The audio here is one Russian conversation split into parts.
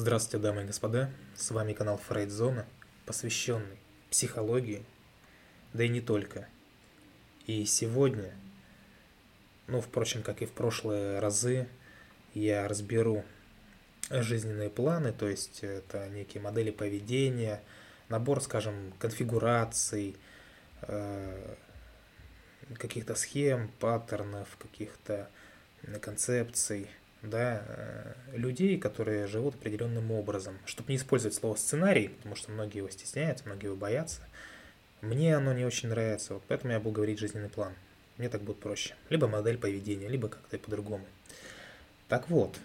Здравствуйте, дамы и господа, с вами канал Фрейдзона, посвященный психологии, да и не только. И сегодня, ну, впрочем, как и в прошлые разы, я разберу жизненные планы, то есть это некие модели поведения, набор, скажем, конфигураций, э, каких-то схем, паттернов, каких-то концепций – да, э, людей, которые живут определенным образом. Чтобы не использовать слово сценарий, потому что многие его стесняются, многие его боятся, мне оно не очень нравится, вот поэтому я буду говорить жизненный план. Мне так будет проще. Либо модель поведения, либо как-то по-другому. Так вот,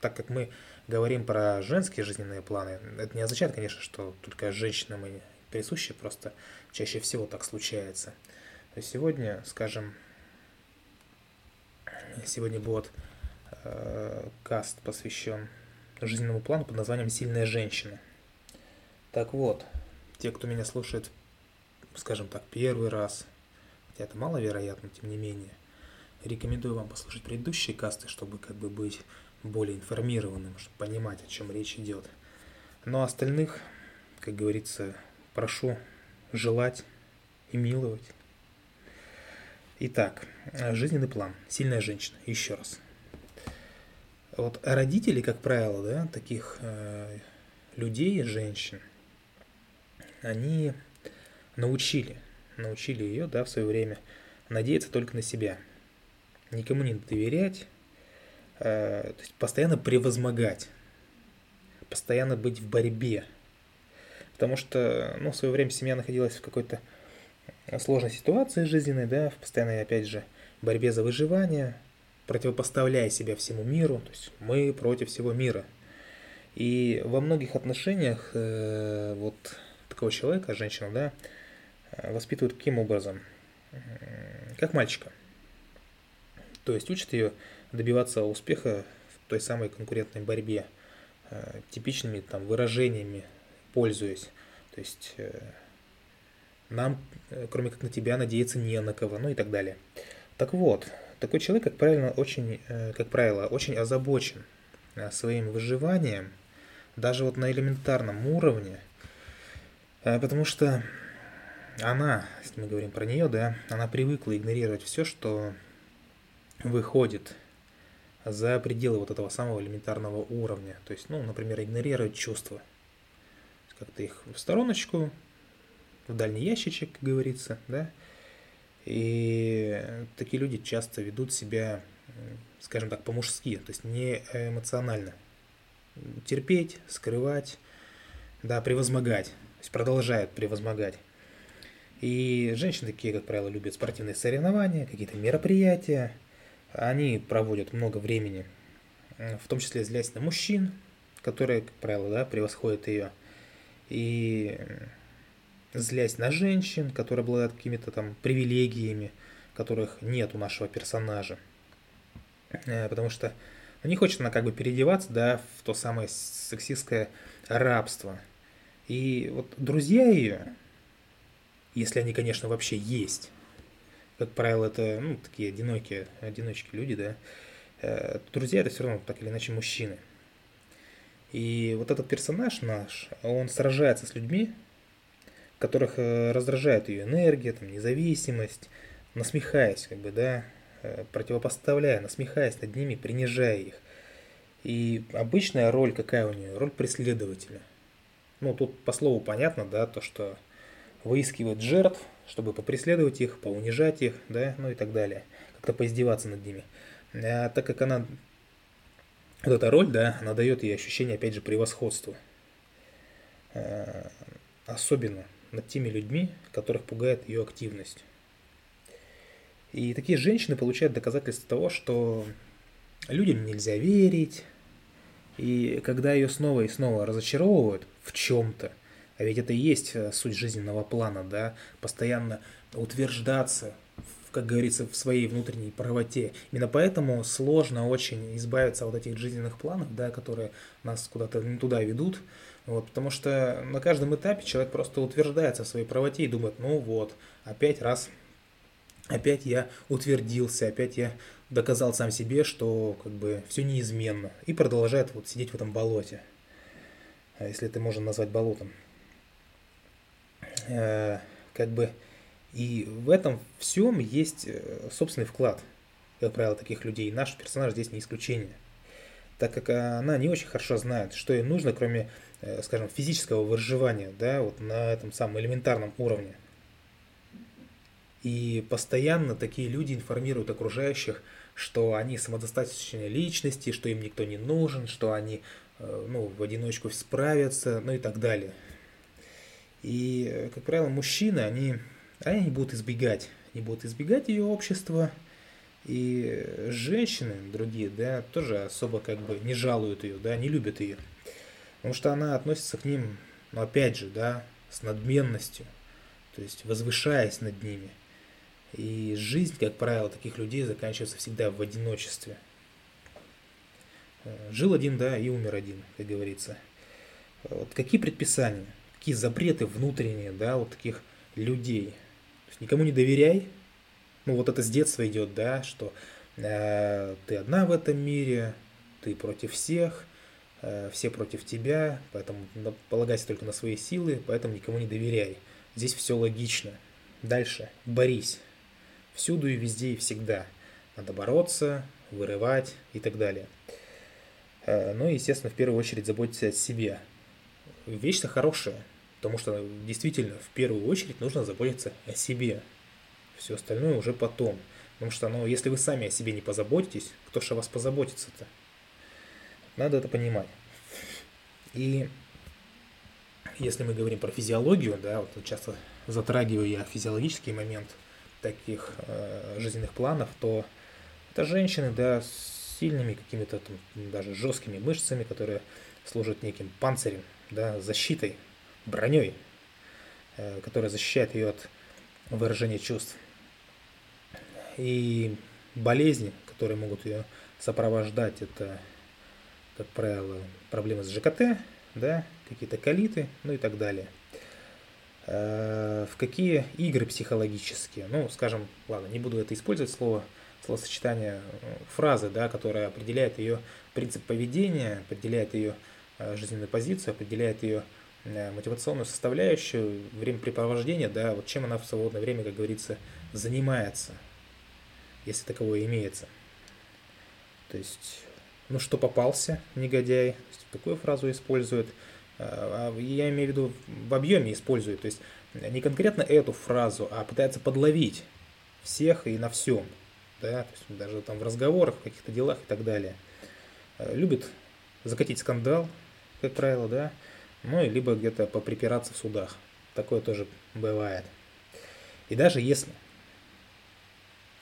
так как мы говорим про женские жизненные планы, это не означает, конечно, что только женщинам и присущи, просто чаще всего так случается. То есть сегодня, скажем, Сегодня будет э, каст посвящен жизненному плану под названием «Сильная женщина». Так вот, те, кто меня слушает, скажем так, первый раз, хотя это маловероятно, тем не менее, рекомендую вам послушать предыдущие касты, чтобы как бы быть более информированным, чтобы понимать, о чем речь идет. Но остальных, как говорится, прошу желать и миловать. Итак, жизненный план. Сильная женщина. Еще раз. Вот родители, как правило, да, таких э, людей, женщин, они научили, научили ее, да, в свое время надеяться только на себя, никому не доверять, э, то есть постоянно превозмогать, постоянно быть в борьбе, потому что, ну, в свое время семья находилась в какой-то сложной ситуации жизненной, да, в постоянной, опять же, борьбе за выживание, противопоставляя себя всему миру, то есть мы против всего мира. И во многих отношениях э, вот такого человека, женщину, да, э, воспитывают каким образом? Как мальчика. То есть учат ее добиваться успеха в той самой конкурентной борьбе, э, типичными там выражениями, пользуясь. То есть э, нам, э, кроме как на тебя, надеяться не на кого, ну и так далее. Так вот, такой человек, как правило, очень, э, как правило, очень озабочен э, своим выживанием, даже вот на элементарном уровне, потому что она, если мы говорим про нее, да, она привыкла игнорировать все, что выходит за пределы вот этого самого элементарного уровня. То есть, ну, например, игнорировать чувства. Как-то их в стороночку в дальний ящичек, как говорится, да. И такие люди часто ведут себя, скажем так, по-мужски, то есть не эмоционально. Терпеть, скрывать, да, превозмогать, то есть продолжают превозмогать. И женщины такие, как правило, любят спортивные соревнования, какие-то мероприятия. Они проводят много времени, в том числе злясь на мужчин, которые, как правило, да, превосходят ее. И злясь на женщин, которые обладают какими-то там привилегиями, которых нет у нашего персонажа. Э, потому что не хочет она как бы переодеваться, да, в то самое сексистское рабство. И вот друзья ее, если они, конечно, вообще есть, как правило, это, ну, такие одинокие, одиночки люди, да, э, друзья это все равно так или иначе мужчины. И вот этот персонаж наш, он сражается с людьми, которых э, раздражает ее энергия, там, независимость, насмехаясь, как бы, да, э, противопоставляя, насмехаясь над ними, принижая их. И обычная роль какая у нее? Роль преследователя. Ну, тут по слову понятно, да, то, что выискивает жертв, чтобы попреследовать их, поунижать их, да, ну и так далее. Как-то поиздеваться над ними. А так как она, вот эта роль, да, она дает ей ощущение, опять же, превосходства. Э, особенно над теми людьми, которых пугает ее активность. И такие женщины получают доказательство того, что людям нельзя верить, и когда ее снова и снова разочаровывают в чем-то, а ведь это и есть э, суть жизненного плана, да, постоянно утверждаться, как говорится, в своей внутренней правоте. Именно поэтому сложно очень избавиться от этих жизненных планов, да, которые нас куда-то не туда ведут, вот, потому что на каждом этапе человек просто утверждается в своей правоте и думает, ну вот, опять раз опять я утвердился, опять я доказал сам себе, что как бы все неизменно. И продолжает вот сидеть в этом болоте. А если это можно назвать болотом. Э, как бы и в этом всем есть э, собственный вклад, как правило, таких людей. Наш персонаж здесь не исключение. Так как она не очень хорошо знает, что ей нужно, кроме, э, скажем, физического выживания, да, вот на этом самом элементарном уровне. И постоянно такие люди информируют окружающих, что они самодостаточные личности, что им никто не нужен, что они э, ну, в одиночку справятся, ну и так далее. И, э, как правило, мужчины, они, они будут избегать, они будут избегать ее общества, и женщины другие, да, тоже особо как бы не жалуют ее, да, не любят ее. Потому что она относится к ним, ну, опять же, да, с надменностью, то есть возвышаясь над ними – и жизнь, как правило, таких людей заканчивается всегда в одиночестве. Э, жил один, да, и умер один, как говорится. Вот какие предписания, какие запреты внутренние, да, вот таких людей. То есть никому не доверяй. Ну вот это с детства идет, да, что э, ты одна в этом мире, ты против всех, э, все против тебя, поэтому полагайся только на свои силы, поэтому никому не доверяй. Здесь все логично. Дальше. Борись всюду и везде и всегда. Надо бороться, вырывать и так далее. Э, ну и, естественно, в первую очередь заботиться о себе. Вещь-то хорошая, потому что действительно в первую очередь нужно заботиться о себе. Все остальное уже потом. Потому что, ну, если вы сами о себе не позаботитесь, кто же о вас позаботится-то? Надо это понимать. И если мы говорим про физиологию, да, вот часто затрагиваю я физиологический момент – таких э, жизненных планов, то это женщины, да, с сильными какими-то там даже жесткими мышцами, которые служат неким панцирем, да, защитой, броней, э, которая защищает ее от выражения чувств. И болезни, которые могут ее сопровождать, это, как правило, проблемы с ЖКТ, да, какие-то колиты, ну и так далее – Э, в какие игры психологические, ну, скажем, ладно, не буду это использовать слово, словосочетание, э, фразы, да, которая определяет ее принцип поведения, определяет ее э, жизненную позицию, определяет ее мотивационную составляющую, времяпрепровождения, да, вот чем она в свободное время, как говорится, занимается, если таковое имеется. То есть, ну что попался, негодяй, такую фразу использует – а, а я имею в виду в объеме использует, то есть не конкретно эту фразу, а пытается подловить всех и на всем, да, то есть даже там в разговорах, в каких-то делах и так далее. А, любит закатить скандал, как правило, да, ну и либо где-то поприпираться в судах. Такое тоже бывает. И даже если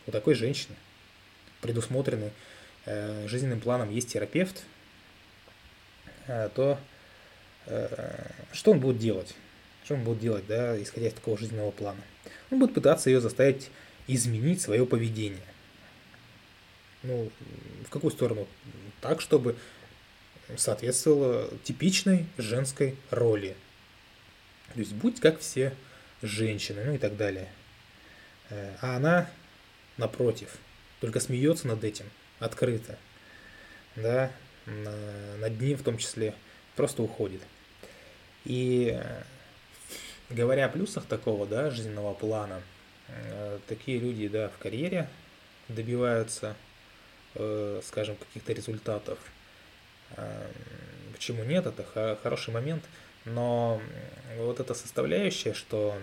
у такой женщины предусмотренный э, жизненным планом есть терапевт, э, то Э, что он будет делать? Что он будет делать, да, исходя из такого жизненного плана? Он будет пытаться ее заставить изменить свое поведение. Ну, в какую сторону? Так, чтобы соответствовало типичной женской роли. То есть будь как все женщины, ну и так далее. Э, а она, напротив, только смеется над этим открыто. Да, над ним в том числе просто уходит. И говоря о плюсах такого, да, жизненного плана, э, такие люди, да, в карьере добиваются, э, скажем, каких-то результатов. Э, почему нет, это хороший момент, но вот эта составляющая, что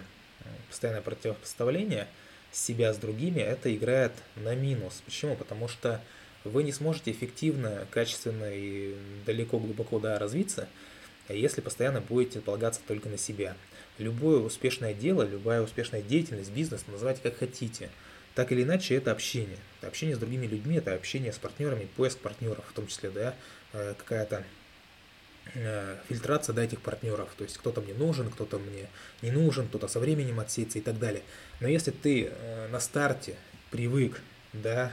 постоянное противопоставление себя с другими, это играет на минус. Почему? Потому что вы не сможете эффективно, качественно и далеко глубоко да, развиться, если постоянно будете полагаться только на себя. Любое успешное дело, любая успешная деятельность, бизнес, называйте как хотите. Так или иначе, это общение. Это общение с другими людьми, это общение с партнерами, поиск партнеров, в том числе, да, э, какая-то фильтрация да, этих партнеров. То есть кто-то мне нужен, кто-то мне не нужен, кто-то со временем отсеется и так далее. Но если ты э, на старте привык, да,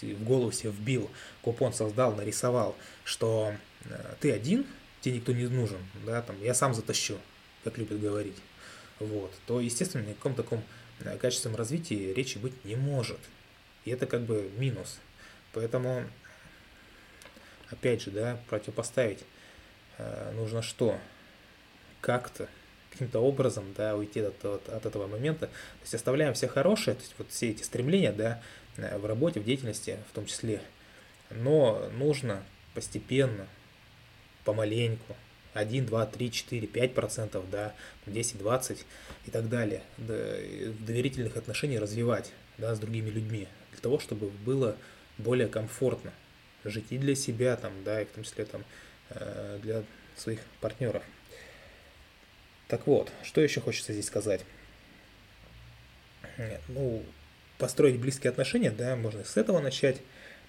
в голову себе вбил, купон создал, нарисовал, что ты один, тебе никто не нужен, да, там, я сам затащу, как любят говорить, вот, то, естественно, ни о каком таком качественном развитии речи быть не может. И это как бы минус. Поэтому, опять же, да, противопоставить э, нужно что? Как-то, каким-то образом, да, уйти от, от, от этого момента. То есть оставляем все хорошее, то есть вот все эти стремления, да, в работе, в деятельности в том числе. Но нужно постепенно, помаленьку, 1, 2, 3, 4, 5 процентов, да, 10, 20 и так далее, да, в доверительных отношениях развивать, да, с другими людьми, для того, чтобы было более комфортно жить и для себя, там, да, и в том числе там э, для своих партнеров. Так вот, что еще хочется здесь сказать? Ну, построить близкие отношения, да, можно с этого начать.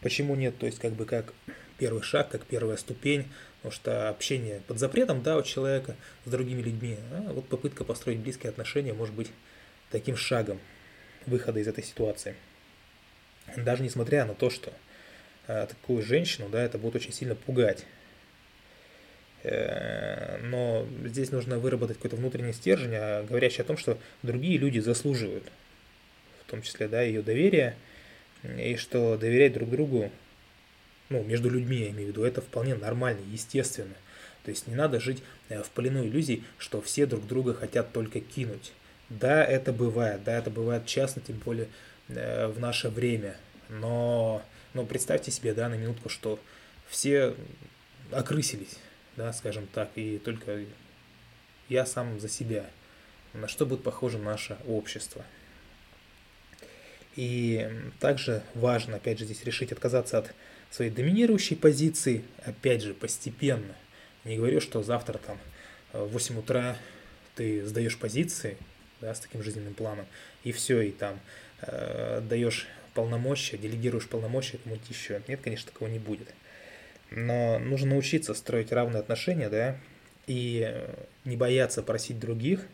Почему нет? То есть, как бы как первый шаг, как первая ступень, потому что общение под запретом, да, у человека с другими людьми, а вот попытка построить близкие отношения может быть таким шагом выхода из этой ситуации. Даже несмотря на то, что э, такую женщину, да, это будет очень сильно пугать. Э, но здесь нужно выработать какой-то внутренний стержень, а, говорящий о том, что другие люди заслуживают, в том числе, да, ее доверия, и что доверять друг другу ну, между людьми я имею в виду, это вполне нормально, естественно. То есть не надо жить э, в плену иллюзий, что все друг друга хотят только кинуть. Да, это бывает, да, это бывает часто, тем более э, в наше время. Но, но представьте себе, да, на минутку, что все окрысились, да, скажем так, и только я сам за себя. На что будет похоже наше общество? И также важно, опять же, здесь решить отказаться от своей доминирующей позиции, опять же, постепенно. Не говорю, что завтра там в 8 утра ты сдаешь позиции, да, с таким жизненным планом, и все, и там э, даешь полномочия, делегируешь полномочия кому-то еще. Нет, конечно, такого не будет. Но нужно научиться строить равные отношения, да, и не бояться просить других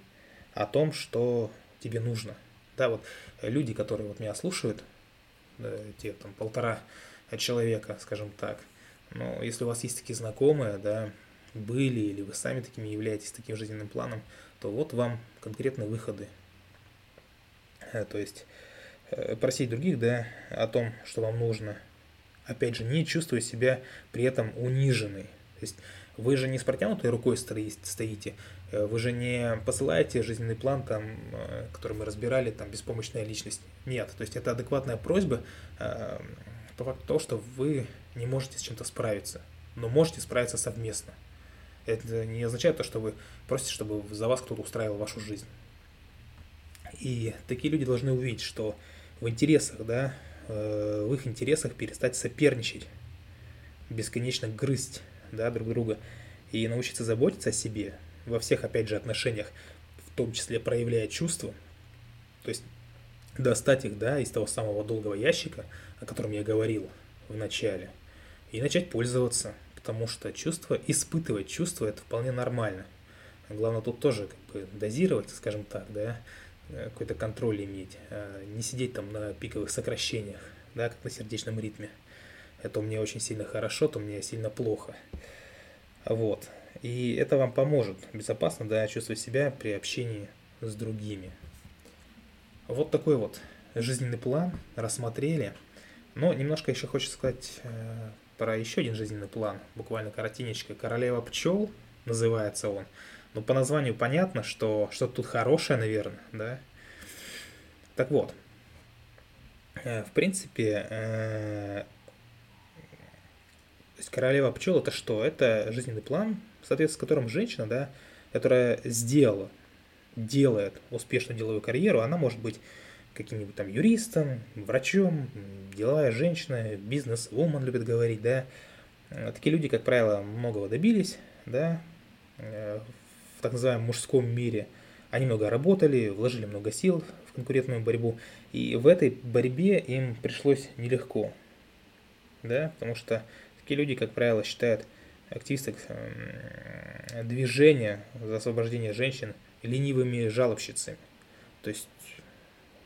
о том, что тебе нужно. Да, вот люди, которые вот меня слушают, да, те там полтора человека, скажем так. Но если у вас есть такие знакомые, да, были или вы сами такими являетесь, таким жизненным планом, то вот вам конкретные выходы. Э, то есть э, просить других, да, о том, что вам нужно. Опять же, не чувствуя себя при этом униженной. То есть вы же не с протянутой рукой стоите, э, вы же не посылаете жизненный план, там, который мы разбирали, там, беспомощная личность. Нет, то есть это адекватная просьба по факту того, что вы не можете с чем-то справиться, но можете справиться совместно. Это не означает то, что вы просите, чтобы за вас кто-то устраивал вашу жизнь. И такие люди должны увидеть, что в интересах, да, э, в их интересах перестать соперничать, бесконечно грызть, да, друг друга и научиться заботиться о себе во всех, опять же, отношениях, в том числе проявляя чувства, то есть достать их, да, из того самого долгого ящика, о котором я говорил в начале, и начать пользоваться, потому что чувство, испытывать чувство, это вполне нормально. Главное тут тоже как бы дозировать, скажем так, да, какой-то контроль иметь, а не сидеть там на пиковых сокращениях, да, как на сердечном ритме. Это у меня очень сильно хорошо, то у меня сильно плохо. Вот. И это вам поможет безопасно да, чувствовать себя при общении с другими. Вот такой вот жизненный план рассмотрели. Но немножко еще хочется сказать э, про еще один жизненный план, буквально коротенечко. Королева пчел называется он. Ну, по названию понятно, что что-то тут хорошее, наверное, да? Так вот, э, в принципе, э, то есть королева пчел это что? Это жизненный план, соответственно, с которым женщина, да, которая сделала делает успешную деловую карьеру, она может быть каким-нибудь там юристом, врачом, деловая женщина, бизнес-вумен любит говорить, да. Э, такие люди, как правило, многого добились, да, в так называемом мужском мире. Они много работали, вложили много сил в конкурентную борьбу, и в этой борьбе им пришлось нелегко, да, потому что такие люди, как правило, считают активисток эм, движения за освобождение женщин – ленивыми жалобщицами. То есть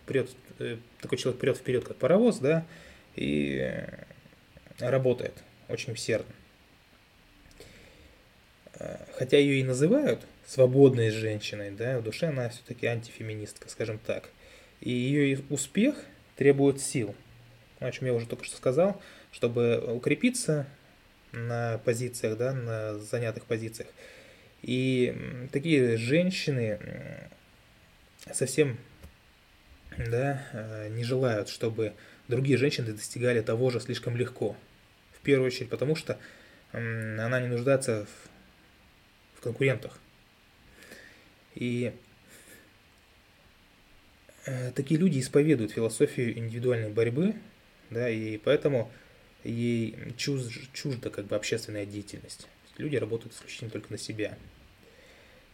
прет, э, такой человек прет вперед, как паровоз, да, и э, работает очень усердно. Хотя ее и называют свободной женщиной, да, в душе она все-таки антифеминистка, скажем так. И ее успех требует сил, о чем я уже только что сказал, чтобы укрепиться на позициях, да, на занятых позициях. И такие женщины совсем да, э, не желают, чтобы другие женщины достигали того же слишком легко. В первую очередь потому, что она не нуждается в, в конкурентах. И э, такие люди исповедуют философию индивидуальной борьбы, да, и поэтому ей чуж, чужда как бы общественная деятельность. Люди работают исключительно только на себя.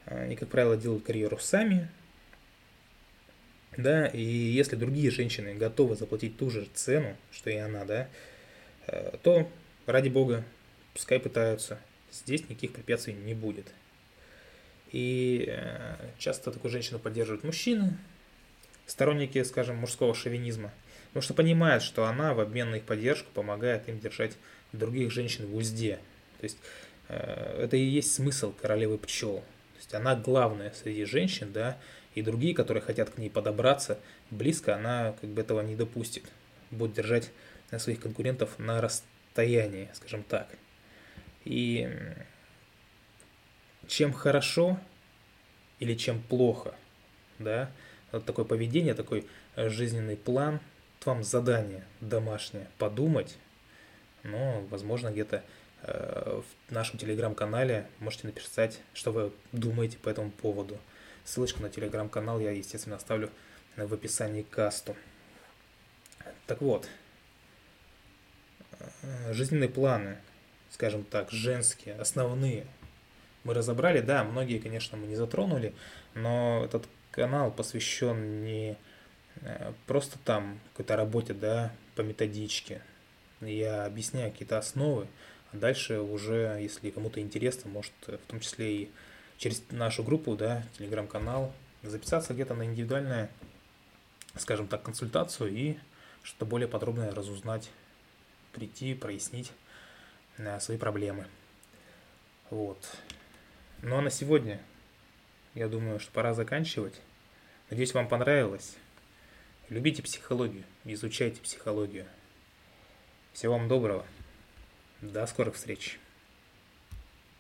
Они, как правило, делают карьеру сами, да, и если другие женщины готовы заплатить ту же цену, что и она, да, э, то, ради бога, пускай пытаются. Здесь никаких препятствий не будет. И э, часто такую женщину поддерживают мужчины, сторонники, скажем, мужского шовинизма, потому что понимают, что она в обмен на их поддержку помогает им держать других женщин в узде. То есть э, это и есть смысл королевы пчел. То есть она главная среди женщин, да, и другие, которые хотят к ней подобраться близко, она как бы этого не допустит. Будет держать своих конкурентов на расстоянии, скажем так. И чем хорошо или чем плохо, да, вот такое поведение, такой жизненный план, вам задание домашнее подумать, но, возможно, где-то э, в нашем телеграм-канале можете написать, что вы думаете по этому поводу. Ссылочку на телеграм-канал я, естественно, оставлю в описании к касту. Так вот, э, жизненные планы, скажем так, женские, основные, мы разобрали, да, многие, конечно, мы не затронули, но этот канал посвящен не э, просто там какой-то работе, да, по методичке. Я объясняю какие-то основы, а дальше уже, если кому-то интересно, может, в том числе и через нашу группу, да, телеграм-канал, записаться где-то на индивидуальную, скажем так, консультацию и что-то более подробное разузнать, прийти, прояснить э, свои проблемы. Вот. Ну а на сегодня, я думаю, что пора заканчивать. Надеюсь, вам понравилось. Любите психологию, изучайте психологию. Всего вам доброго. До скорых встреч.